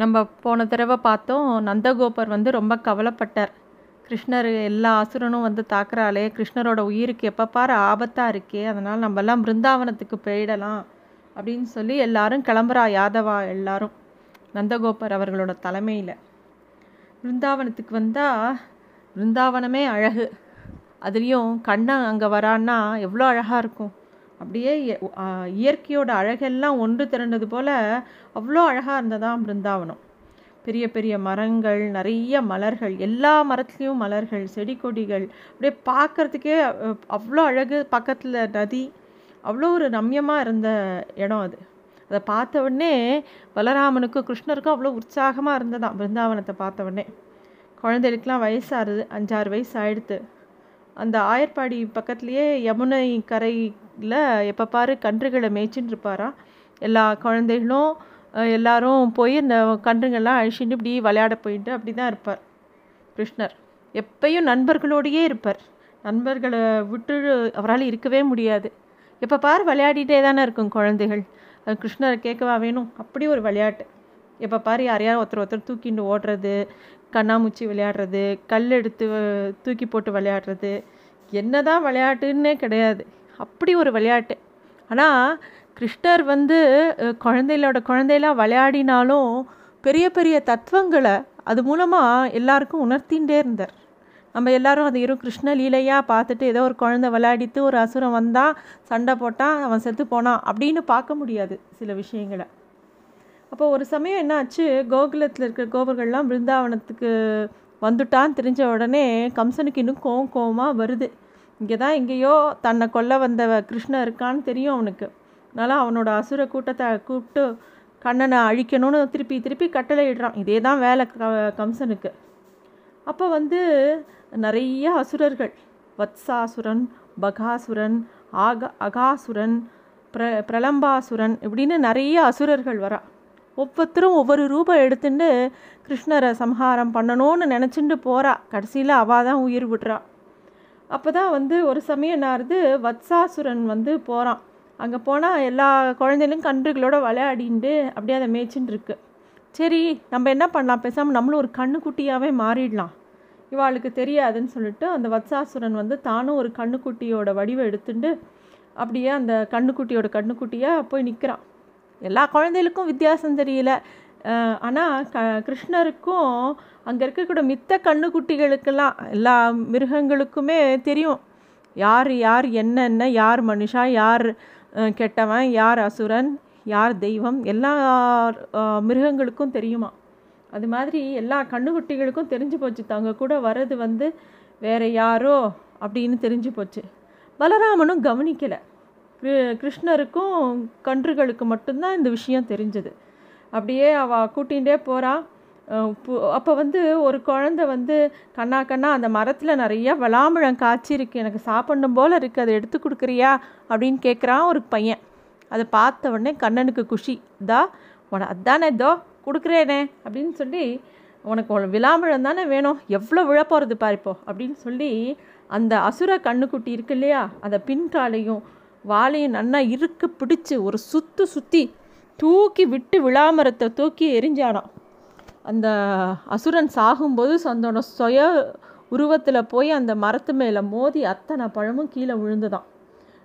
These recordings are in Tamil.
நம்ம போன தடவை பார்த்தோம் நந்தகோபர் வந்து ரொம்ப கவலைப்பட்டார். கிருஷ்ணர் எல்லா அசுரனும் வந்து தாக்குறாளே கிருஷ்ணரோட உயிருக்கு எப்போ பாரு ஆபத்தாக இருக்கே அதனால் நம்மெல்லாம் பிருந்தாவனத்துக்கு போயிடலாம் அப்படின்னு சொல்லி எல்லாரும் கிளம்புறா யாதவா எல்லாரும் நந்தகோபர் அவர்களோட தலைமையில். பிருந்தாவனத்துக்கு வந்தால் பிருந்தாவனமே அழகு. அதுலேயும் கண்ணன் அங்கே வரான்னா எவ்வளோ அழகாக இருக்கும். அப்படியே இயற்கையோட அழகெல்லாம் ஒன்று திரண்டது போல் அவ்வளோ அழகாக இருந்ததாம் பிருந்தாவனம். பெரிய பெரிய மரங்கள் நிறைய மலர்கள் எல்லா மரத்துலேயும் மலர்கள் செடி கொடிகள் அப்படியே பார்க்குறதுக்கே அவ்வளோ அழகு. பக்கத்தில் நதி அவ்வளோ ஒரு ரம்யமாக இருந்த இடம் அது. அதை பார்த்த உடனே பலராமனுக்கும் கிருஷ்ணருக்கும் அவ்வளோ உற்சாகமாக இருந்ததான் பிருந்தாவனத்தை பார்த்த உடனே. குழந்தைகளுக்கெலாம் வயசாகுது அஞ்சாறு வயசு ஆயிடுத்து. அந்த ஆயர்பாடி பக்கத்துலேயே யமுனை கரையில் எப்போ பாரு கன்றுகளை மேய்ச்சின்னு இருப்பாராம் எல்லா குழந்தைகளும் எல்லாரும் போய் இந்த கன்றுங்கள்லாம் அழிச்சிட்டு இப்படி விளையாட போயிட்டு அப்படி தான் இருப்பார் கிருஷ்ணர். எப்பயும் நண்பர்களோடையே இருப்பார். நண்பர்களை விட்டு அவரால் இருக்கவே முடியாது. எப்போ பார் விளையாடிட்டே தானே இருக்கும் குழந்தைகள். கிருஷ்ணரை கேட்கவா வேணும்? அப்படி ஒரு விளையாட்டு. எப்போ பாரு யாரையாவது ஒருத்தர் ஒருத்தர் தூக்கிண்டு ஓடுறது கண்ணாமூச்சி விளையாடுறது கல் எடுத்து தூக்கி போட்டு விளையாடுறது என்ன தான் விளையாட்டுன்னே கிடையாது. அப்படி ஒரு விளையாட்டு. ஆனால் கிருஷ்ணர் வந்து குழந்தைகளோட குழந்தையெல்லாம் விளையாடினாலும் பெரிய பெரிய தத்துவங்களை அது மூலமாக எல்லாருக்கும் உணர்த்தின்றே இருந்தார். நம்ம எல்லாரும் அது இரும் கிருஷ்ண லீலையாக பார்த்துட்டு ஏதோ ஒரு குழந்தை விளையாடித்து ஒரு அசுரம் வந்தால் சண்டை போட்டால் அவன் செத்து போனான் அப்படின்னு பார்க்க முடியாது சில விஷயங்களை. அப்போ ஒரு சமயம் என்னாச்சு? கோகுலத்தில் இருக்கிற கோபர்கள்லாம் பிருந்தாவனத்துக்கு வந்துட்டான்னு தெரிஞ்ச உடனே கம்சனுக்கு இன்னும் கோவம் கோவமாக வருது. இங்கே தான் எங்கேயோ தன்னை கொல்ல வந்த கிருஷ்ணன் இருக்கான்னு தெரியும் அவனுக்கு. அதனால் அவனோட அசுர கூட்டத்தை கூப்பிட்டு கண்ணனை அழிக்கணும்னு திருப்பி திருப்பி கட்டளை இடுறான் இதே தான் வேலை கம்சனுக்கு. அப்போ வந்து நிறைய அசுரர்கள் வத்சாசுரன் பகாசுரன் ஆக அகாசுரன் பிர பிரலம்பாசுரன் இப்படின்னு நிறைய அசுரர்கள் வரா. ஒவ்வொருத்தரும் ஒவ்வொரு ரூபம் எடுத்துட்டு கிருஷ்ணரை சம்ஹாரம் பண்ணணும்னு நினச்சிட்டு போகிறா கடைசியில் அவள் தான் உயிர் விடுறா. அப்போ தான் வந்து ஒரு சமயம் என்னாருது வத்சாசுரன் வந்து போகிறான் அங்கே போனால் எல்லா குழந்தைகளும் கன்றுகளோட விளையாடிண்டு அப்படியே அதை மேய்ச்சின்னு இருக்கு. சரி நம்ம என்ன பண்ணலாம்? பேசாமல் நம்மளும் ஒரு கண்ணுக்குட்டியாகவே மாறிடலாம். இவாளுக்கு தெரியாதுன்னு சொல்லிட்டு அந்த வத்சாசுரன் வந்து தானும் ஒரு கண்ணுக்குட்டியோட வடிவை எடுத்துட்டு அப்படியே அந்த கண்ணுக்குட்டியோட கண்ணுக்குட்டியாக போய் நிற்கிறான் எல்லா குழந்தைகளுக்கும் வித்தியாசம் தெரியல. ஆனால் க கிருஷ்ணருக்கும் அங்கே இருக்கக்கூடிய மித்த கண்ணுக்குட்டிகளுக்கெல்லாம் எல்லா மிருகங்களுக்குமே தெரியும். யார் யார் என்னென்ன யார் மனுஷா யார் கெட்டவன் யார் அசுரன் யார் தெய்வம் எல்லா மிருகங்களுக்கும் தெரியுமா? அது மாதிரி எல்லா கண்ணுக்குட்டிகளுக்கும் தெரிஞ்சு போச்சு. தங்க கூட வர்றது வந்து வேறு யாரோ அப்படின்னு தெரிஞ்சு போச்சு. பலராமனும் கவனிக்கலை. கிருஷ்ணருக்கும் கன்றுகளுக்கு மட்டும்தான் இந்த விஷயம் தெரிஞ்சது. அப்படியே அவள் கூட்டிகிட்டே போகிறா அப்போ வந்து ஒரு குழந்த வந்து கண்ணா கண்ணா அந்த மரத்தில் நிறைய விளாம்பழம் காய்ச்சிருக்கு. எனக்கு சாப்பிடணும் போல் இருக்குது அதை எடுத்து கொடுக்குறியா? அப்படின்னு கேட்குறான் ஒரு பையன். அதை பார்த்த உடனே கண்ணனுக்கு குஷி. தா உன அதானே இதோ கொடுக்குறேனே அப்படின்னு சொல்லி உனக்கு விளாம்பழம் தானே வேணும். எவ்வளோ விழப்போகிறது பாருப்போ அப்படின்னு சொல்லி அந்த அசுர கண்ணுக்குட்டி இருக்கு இல்லையா? அந்த பின்காலையும் வாழையை நன்னா இருக்கு பிடிச்சி ஒரு சுத்து சுற்றி தூக்கி விட்டு விழாமரத்தை தூக்கி எரிஞ்சானான் அந்த அசுரன் சாகும்போது சொந்தோட சுய உருவத்தில் போய் அந்த மரத்து மேலே மோதி அத்தனை பழமும் கீழே விழுந்துதான்.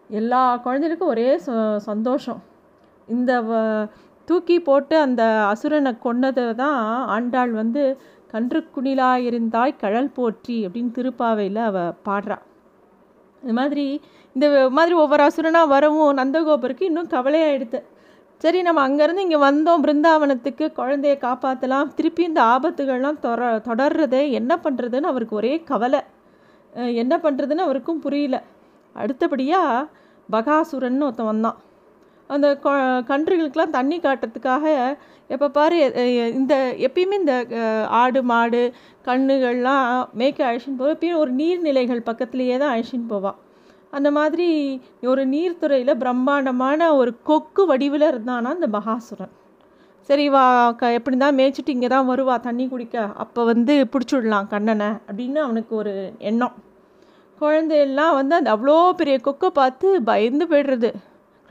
எல்லா குழந்தைகளுக்கும் ஒரே சந்தோஷம். இந்த தூக்கி போட்டு அந்த அசுரனை கொன்னதை தான் ஆண்டாள் வந்து கன்று குணிலாயிருந்தாய் கழல் போற்றி அப்படின்னு திருப்பாவையில் அவள் பாடுறாள் இது மாதிரி இந்த மாதிரி ஒவ்வொரு அசுரனாக வரவும் நந்தகோபருக்கு இன்னும் கவலையாயிடுது. சரி நம்ம அங்கேருந்து இங்கே வந்தோம். பிருந்தாவனத்துக்கு குழந்தைய காப்பாற்றலாம் திருப்பி இந்த ஆபத்துகள்லாம் தொட தொடர்றதே என்ன பண்ணுறதுன்னு அவருக்கு ஒரே கவலை. என்ன பண்ணுறதுன்னு அவருக்கும் புரியல. அடுத்தபடியாக பகாசுரன் ஒருத்தன் வந்தான். அந்த கன்றுகளுக்கெல்லாம் தண்ணி காட்டுறதுக்காக எப்போ பாரு இந்த எப்பயுமே இந்த ஆடு மாடு கண்ணுகள்லாம் மேய்க்க அழிச்சின்னு போவோம் எப்பயும் ஒரு நீர்நிலைகள் பக்கத்துலேயே தான் அழிச்சின்னு போவாள் அந்த மாதிரி ஒரு நீர்த்துறையில் பிரம்மாண்டமான ஒரு கொக்கு வடிவில் இருந்தானா அந்த மகாசுரன். சரி வா க எப்படி தான் மேய்ச்சிட்டு இங்கே தான் வருவா தண்ணி குடிக்க. அப்போ வந்து பிடிச்சிடலாம் கண்ணனை அப்படின்னு அவனுக்கு ஒரு எண்ணம். குழந்தையெல்லாம் வந்து அந்த அவ்வளோ பெரிய கொக்கை பார்த்து பயந்து போய்டுறது.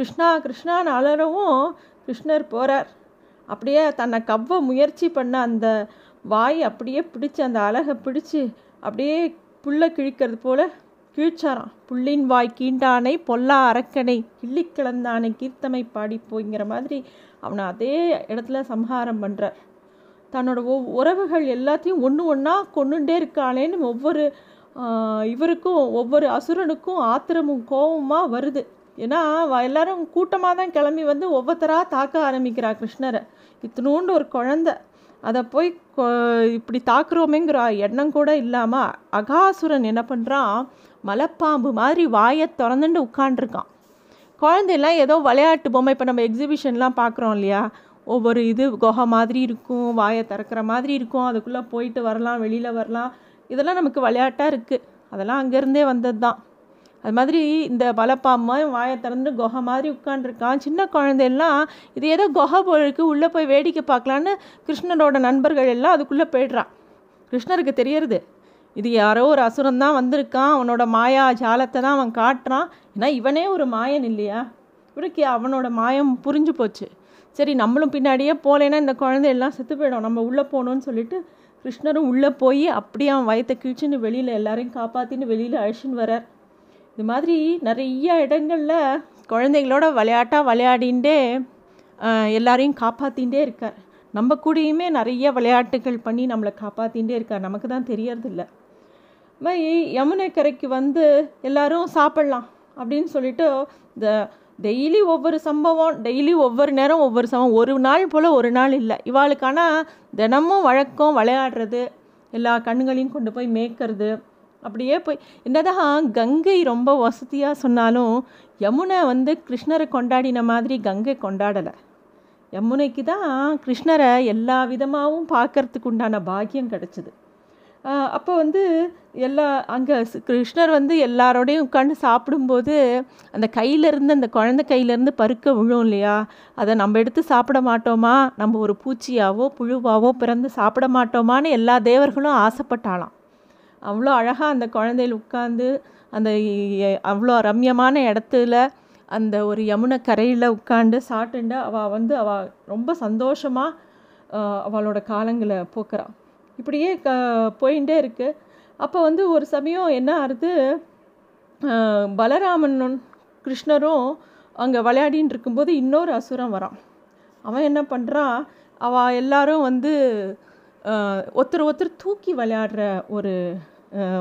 கிருஷ்ணா கிருஷ்ணான்னு அலறவும் கிருஷ்ணர் போகிறார் அப்படியே தன்னை கவ்வ முயற்சி பண்ண அந்த வாய் அப்படியே பிடிச்சி அந்த அழகை பிடிச்சி அப்படியே புல்லை கிழிக்கிறது போல் கிழிச்சாராம். புள்ளின் வாய் கீண்டானை பொல்லா அரக்கனை கிள்ளி கிளந்தானை கீர்த்தமை பாடி போய்ங்கிற மாதிரி அவனை அதே இடத்துல சம்ஹாரம் பண்ணுறார் தன்னோட ஒவ் உறவுகள் எல்லாத்தையும் ஒன்று ஒன்றா கொண்டுட்டே இருக்காளேன்னு ஒவ்வொரு இவருக்கும் ஒவ்வொரு அசுரனுக்கும் ஆத்திரமும் கோபமாக வருது. ஏன்னா எல்லாரும் கூட்டமாக தான் கிளம்பி வந்து ஒவ்வொருத்தராக தாக்க ஆரம்பிக்கிறா கிருஷ்ணரை. இத்தினோண்டு ஒரு குழந்த. அதை போய் இப்படி தாக்குறோமேங்கிற எண்ணம் கூட இல்லாமல் அகாசுரன் என்ன பண்ணுறான் மலைப்பாம்பு மாதிரி வாயை திறந்துட்டு உட்காண்டிருக்கான் குழந்தையெல்லாம் ஏதோ விளையாட்டு பொம்மை இப்போ நம்ம எக்ஸிபிஷன்லாம் பார்க்குறோம் இல்லையா? ஒவ்வொரு இது குகை மாதிரி இருக்கும் வாயை திறக்கிற மாதிரி இருக்கும். அதுக்குள்ளே போயிட்டு வரலாம் வெளியில் வரலாம். இதெல்லாம் நமக்கு விளையாட்டாக இருக்குது அதெல்லாம் அங்கேருந்தே வந்தது தான் அது மாதிரி இந்த மலைப்பாம்பு வாயை திறந்து குகை மாதிரி உட்காண்டிருக்கான் சின்ன குழந்தையெல்லாம் இது ஏதோ குகை போயிருக்கு உள்ளே போய் வேடிக்கை பார்க்கலான்னு கிருஷ்ணரோட நண்பர்கள் எல்லாம் அதுக்குள்ளே போய்ட்றான் கிருஷ்ணருக்கு தெரியறது இது யாரோ ஒரு அசுரம் தான் வந்திருக்கான் அவனோட மாயா ஜாலத்தை தான் அவன் காட்டுறான். ஏன்னா இவனே ஒரு மாயன் இல்லையா? இவனுக்கு அவனோட மாயம் புரிஞ்சு போச்சு. சரி நம்மளும் பின்னாடியே போகலேன்னா இந்த குழந்தையெல்லாம் செத்து போயிடும். நம்ம உள்ளே போகணும்னு சொல்லிட்டு கிருஷ்ணரும் உள்ளே போய் அப்படியே அவன் வயத்தை கிழிச்சுன்னு வெளியில் எல்லாரையும் காப்பாற்றின்னு வெளியில் அழிச்சின்னு வரார் இது மாதிரி நிறைய இடங்களில் குழந்தைங்களோட விளையாட்டாக விளையாடின்ண்டே எல்லாரையும் காப்பாற்றிகிட்டே இருக்கார். நம்ம கூடயுமே நிறைய விளையாட்டுகள் பண்ணி நம்மளை காப்பாற்றிகிட்டே இருக்கார். நமக்கு தான் தெரியறதில்ல. மாதிரி யமுனை கரைக்கு வந்து எல்லாரும் சாப்பிட்லாம் அப்படின்னு சொல்லிட்டு இந்த டெய்லி ஒவ்வொரு சம்பவம் டெய்லி ஒவ்வொரு நேரம் ஒவ்வொரு சம்பவம். ஒரு நாள் போல் ஒரு நாள் இல்லை. இவாளுக்கான தினமும் வழக்கம் விளையாடுறது எல்லா கண்ணுகளையும் கொண்டு போய் மேய்க்கிறது அப்படியே போய் என்னதான் கங்கை ரொம்ப வசதியாக சொன்னாலும் யமுனை வந்து கிருஷ்ணரை கொண்டாடின மாதிரி கங்கை கொண்டாடலை. யமுனைக்கு தான் கிருஷ்ணரை எல்லா விதமாகவும் பார்க்கறதுக்கு உண்டான பாக்கியம் கிடச்சிது. அப்போ வந்து எல்லா அங்கே கிருஷ்ணர் வந்து எல்லாரோடையும் உட்காந்து சாப்பிடும்போது அந்த கையிலேருந்து அந்த குழந்தை கையிலேருந்து பருக்க விழும் இல்லையா? அதை நம்ம எடுத்து சாப்பிட மாட்டோமா? நம்ம ஒரு பூச்சியாவோ புழுவாவோ பிறந்து சாப்பிட மாட்டோமான்னு எல்லா தேவர்களும் ஆசைப்பட்டாலாம் அவ்வளோ அழகாக அந்த குழந்தைகள் உட்காந்து அந்த அவ்வளோ ரம்யமான இடத்துல அந்த ஒரு யமுனை கரையில் உட்காந்து சாட்டுண்டு அவள் வந்து அவள் ரொம்ப சந்தோஷமாக அவளோட காலங்களை போக்குறான் இப்படியே க போயிட்டே இருக்குது அப்போ வந்து ஒரு சமயம் என்ன ஆகுது பலராமனும் கிருஷ்ணரும் அங்கே விளையாடின்னு இருக்கும்போது இன்னொரு அசுரம் வரான். அவன் என்ன பண்ணுறான் அவள் எல்லாரும் வந்து ஒருத்தர் ஒருத்தர் தூக்கி விளையாடுற ஒரு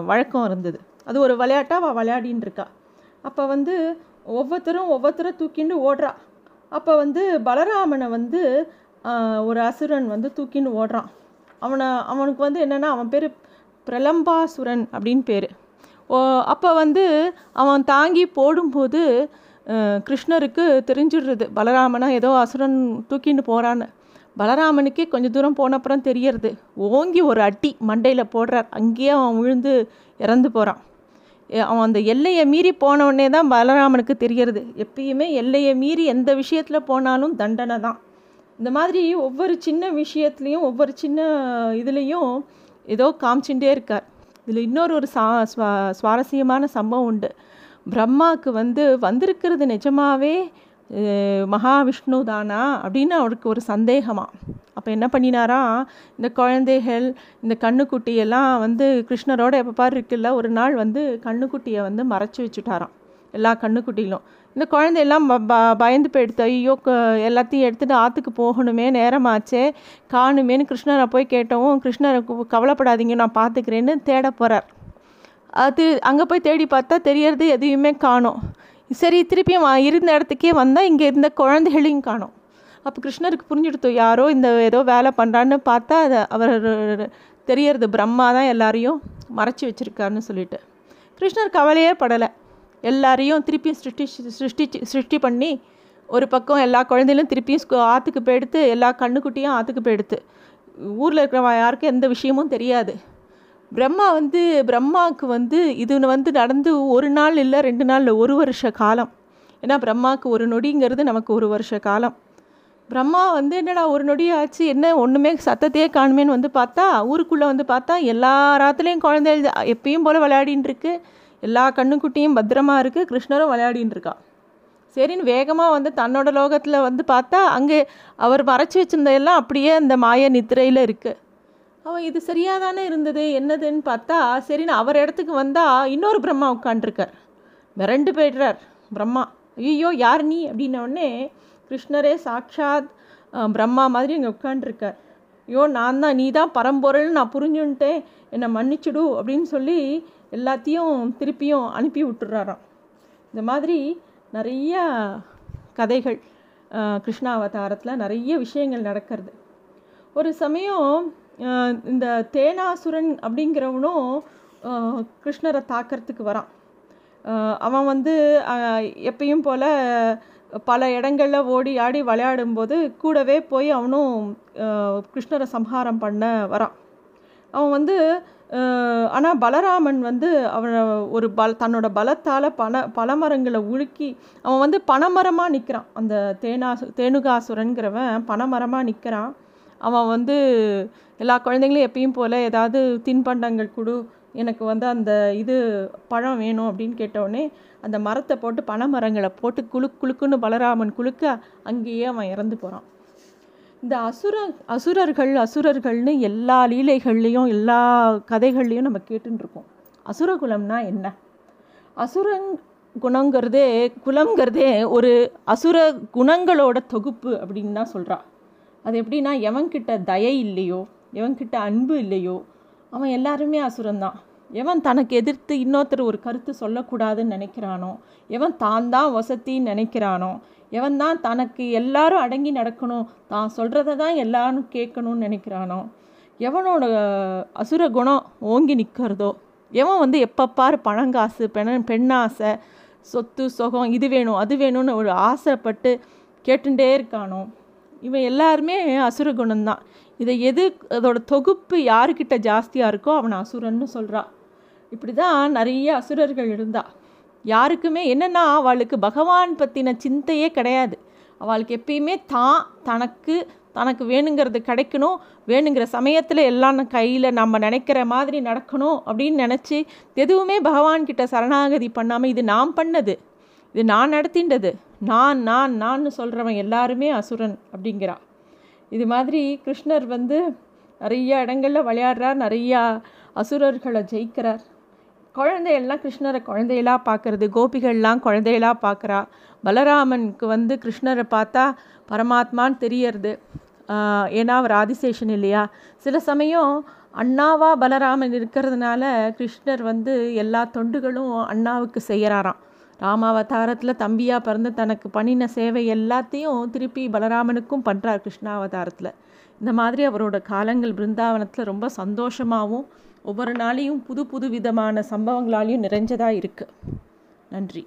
வழக்கம் இருந்தது. அது ஒரு விளையாட்டாக அவள் விளையாடின்னு இருக்கா. அப்போ வந்து ஒவ்வொருத்தரும் ஒவ்வொருத்தரை தூக்கின்னு ஓடுறா. அப்போ வந்து பலராமனை வந்து ஒரு அசுரன் வந்து தூக்கின்னு ஓடுறான். அவனை அவனுக்கு வந்து என்னென்னா அவன் பேர் பிரலம்பாசுரன் அப்படின்னு பேர். ஓ அப்போ வந்து அவன் தாங்கி போடும்போது கிருஷ்ணருக்கு தெரிஞ்சிடுறது. பலராமனா ஏதோ அசுரன் தூக்கின்னு போகிறான்னு பலராமனுக்கே கொஞ்சம் தூரம் போனப்புறம் தெரியறது. ஓங்கி ஒரு அட்டி மண்டையில் போடுறார். அங்கேயே அவன் விழுந்து இறந்து போகிறான் அவன் அந்த எல்லையை மீறி போனவுடனே தான் பலராமனுக்கு தெரியறது. எப்பயுமே எல்லையை மீறி எந்த விஷயத்தில் போனாலும் தண்டனை தான். இந்த மாதிரி ஒவ்வொரு சின்ன விஷயத்துலேயும் ஒவ்வொரு சின்ன இதுலேயும் ஏதோ காமிச்சுட்டே இருக்கார். இதில் இன்னொரு ஒரு சா சுவாரஸ்யமான சம்பவம் உண்டு. பிரம்மாவுக்கு வந்து வந்திருக்கிறது நிஜமாவே மகாவிஷ்ணு தானா அப்படின்னு அவருக்கு ஒரு சந்தேகமாக அப்போ என்ன பண்ணினாரா இந்த குழந்தைகள் இந்த கண்ணுக்குட்டியெல்லாம் வந்து கிருஷ்ணரோட எப்போ பாரு இருக்குல்ல ஒரு நாள் வந்து கண்ணுக்குட்டியை வந்து மறைச்சி வச்சுட்டாராம். எல்லா கண்ணுக்குட்டிகளும். இந்த குழந்தையெல்லாம் ப பயந்து போயிடுத்து ஐயோ எல்லாத்தையும் எடுத்துகிட்டு ஆற்றுக்கு போகணுமே நேரமாச்சே காணுமேனு கிருஷ்ணரை போய் கேட்டவும் கிருஷ்ணரை கவலைப்படாதீங்க நான் பார்த்துக்கிறேன்னு தேட போகிறார் அது அங்கே போய் தேடி பார்த்தா தெரியறது எதையுமே காணும். சரி திருப்பியும் இருந்த இடத்துக்கே வந்தால் இங்கே இருந்த குழந்தைகளையும் காணும். அப்போ கிருஷ்ணருக்கு புரிஞ்சுடுத்து யாரோ இந்த ஏதோ வேலை பண்ணுறான்னு பார்த்தா அதை அவர் தெரியறது பிரம்மா தான் எல்லாரையும் மறைச்சி வச்சுருக்காருன்னு சொல்லிட்டு. கிருஷ்ணர் கவலையே படலை. எல்லாரையும் திருப்பியும் சிருஷ்டி சிருஷ்டி சிருஷ்டி பண்ணி ஒரு பக்கம் எல்லா குழந்தைகளும் திருப்பியும் ஆற்றுக்கு போயிடுத்து எல்லா கண்ணுக்குட்டியும் ஆற்றுக்கு போயிடுத்து ஊரில் இருக்கிறவன் யாருக்கும் எந்த விஷயமும் தெரியாது. பிரம்மா வந்து பிரம்மாவுக்கு வந்து இது வந்து நடந்து ஒரு நாள் இல்லை ரெண்டு நாளில் ஒரு வருஷ காலம். ஏன்னா பிரம்மாவுக்கு ஒரு நொடிங்கிறது நமக்கு ஒரு வருஷ காலம். பிரம்மா வந்து என்னடா ஒரு நொடி ஆச்சு என்ன ஒன்றுமே சத்தத்தையே காணுமேன்னு வந்து பார்த்தா ஊருக்குள்ளே வந்து பார்த்தா எல்லா ராத்துலேயும் குழந்தை எப்பயும் போல் விளையாடின்னு இருக்கு. எல்லா கண்ணுக்குட்டியும் பத்திரமா இருக்குது கிருஷ்ணரும் விளையாடின்னு சரின்னு வேகமாக வந்து தன்னோட லோகத்தில் வந்து பார்த்தா அங்கே அவர் மறைச்சி வச்சிருந்ததெல்லாம் அப்படியே அந்த மாய நித்திரையில் இருக்குது அவன் இது சரியாக தானே இருந்தது? என்னதுன்னு பார்த்தா சரின்னு அவர் இடத்துக்கு வந்தால் இன்னொரு பிரம்மா உட்காண்ட்ருக்கார் மிரண்டு போய்டுறார் பிரம்மா. ஐயோ யார் நீ? அப்படின்ன உடனே கிருஷ்ணரே சாக்ஷாத் பிரம்மா மாதிரி அங்கே உட்காண்டிருக்கார் ஐயோ நான் தான் நீ தான் பரம்பொருள்னு நான் புரிஞ்சுன்ட்டேன். என்னை மன்னிச்சுடு அப்படின்னு சொல்லி எல்லாத்தையும் திருப்பியும் அனுப்பி விட்டுறாராம். இந்த மாதிரி நிறைய கதைகள் கிருஷ்ணாவதாரத்தில் நிறைய விஷயங்கள் நடக்கிறது. ஒரு சமயம் இந்த தேனாசுரன் அப்படிங்கிறவனும் கிருஷ்ணரை தாக்கிறதுக்கு வரான். அவன் வந்து எப்பயும் போல் பல இடங்களில் ஓடி ஆடி விளையாடும்போது கூடவே போய் அவனும் கிருஷ்ணரை சம்ஹாரம் பண்ண வரான். அவன் வந்து ஆனால் பலராமன் வந்து அவனை ஒரு பல தன்னோட பலத்தால் பன பனமரங்களை உழுக்கி அவன் வந்து பனைமரமாக நிற்கிறான் அந்த தேனாசு தேனுகாசுரன்கிறவன் பனைமரமாக நிற்கிறான் அவன் வந்து எல்லா குழந்தைங்களும் எப்பயும் போல் ஏதாவது தின்பண்டங்கள் கொடு எனக்கு வந்து அந்த இது பழம் வேணும் அப்படின்னு கேட்டவுடனே அந்த மரத்தை போட்டு பனைமரங்களை போட்டு குலுக் குலுக்குன்னு பலராமன் குலுக்க அங்கேயே அவன் இறந்து போகிறான் இந்த அசுர அசுரர்கள் அசுரர்கள்னு எல்லா லீலைகள்லேயும் எல்லா கதைகள்லையும் நம்ம கேட்டுருக்கோம் அசுர அசுரகுலம்னா என்ன? அசுரன் குணங்கிறதே குலங்கிறதே ஒரு அசுர குணங்களோட தொகுப்பு அப்படின்னு தான் சொல்கிறா அது எப்படின்னா எவன்கிட்ட தயை இல்லையோ எவன்கிட்ட அன்பு இல்லையோ அவன் எல்லாருமே அசுரன்தான் எவன் தனக்கு எதிர்த்து இன்னொருத்தர் ஒரு கருத்து சொல்லக்கூடாதுன்னு நினைக்கிறானோ எவன் தான் தான் வசத்தின்னு நினைக்கிறானோ எவன் தான் தனக்கு எல்லாரும் அடங்கி நடக்கணும் தான் சொல்கிறத தான் எல்லாரும் கேட்கணும்னு நினைக்கிறானோ எவனோட அசுர குணம் ஓங்கி நிற்கிறதோ எவன் வந்து எப்பப்பார் பணங்காசு பெண் பெண்ணாசை சொத்து சுகம் இது வேணும் அது வேணும்னு ஒரு ஆசைப்பட்டு கேட்டுட்டே இருக்கானோ இவன் எல்லாருமே அசுர குணம்தான். இதை எது அதோட தொகுப்பு யாருக்கிட்ட ஜாஸ்தியாக இருக்கோ அவனை அசுரன்னு சொல்கிறான் இப்படி தான் நிறைய அசுரர்கள் இருந்தா. யாருக்குமே என்னென்னா அவளுக்கு பகவான் பற்றின சிந்தையே கிடையாது. அவளுக்கு எப்பயுமே தான் தனக்கு தனக்கு வேணுங்கிறது கிடைக்கணும். வேணுங்கிற சமயத்தில் எல்லாம் கையில் நம்ம நினைக்கிற மாதிரி நடக்கணும் அப்படின்னு நினச்சி எதுவுமே பகவான்கிட்ட சரணாகதி பண்ணாமல் இது நாம் பண்ணது. இது நான் நடத்தின்றது. நான் நான் நான்னு சொல்கிறவன் எல்லாருமே அசுரன் அப்படிங்கிறா. இது மாதிரி கிருஷ்ணர் வந்து நிறைய இடங்களில் விளையாடுறார் நிறையா அசுரர்களை ஜெயிக்கிறார். குழந்தையெல்லாம் கிருஷ்ணரை குழந்தையெல்லாம் பார்க்கறது கோபிகள்லாம் குழந்தையெல்லாம் பார்க்குறா. பலராமனுக்கு வந்து கிருஷ்ணரை பார்த்தா பரமாத்மான்னு தெரியறது. ஏன்னா அவர் ஆதிசேஷன் இல்லையா? சில சமயம் அண்ணாவா பலராமன் இருக்கிறதுனால கிருஷ்ணர் வந்து எல்லா தொண்டுகளும் அண்ணாவுக்கு செய்கிறாராம் ராமாவதாரத்தில் தம்பியாக பிறந்து தனக்கு பண்ணின சேவை எல்லாத்தையும் திருப்பி பலராமனுக்கும் பண்ணுறார் கிருஷ்ணாவதாரத்தில். இந்த மாதிரி அவரோட காலங்கள் பிருந்தாவனத்தில் ரொம்ப சந்தோஷமாகவும் ஒவ்வொரு நாளையும் புது புது விதமான சம்பவங்களாலையும் நிறைஞ்சதாக இருக்குது நன்றி.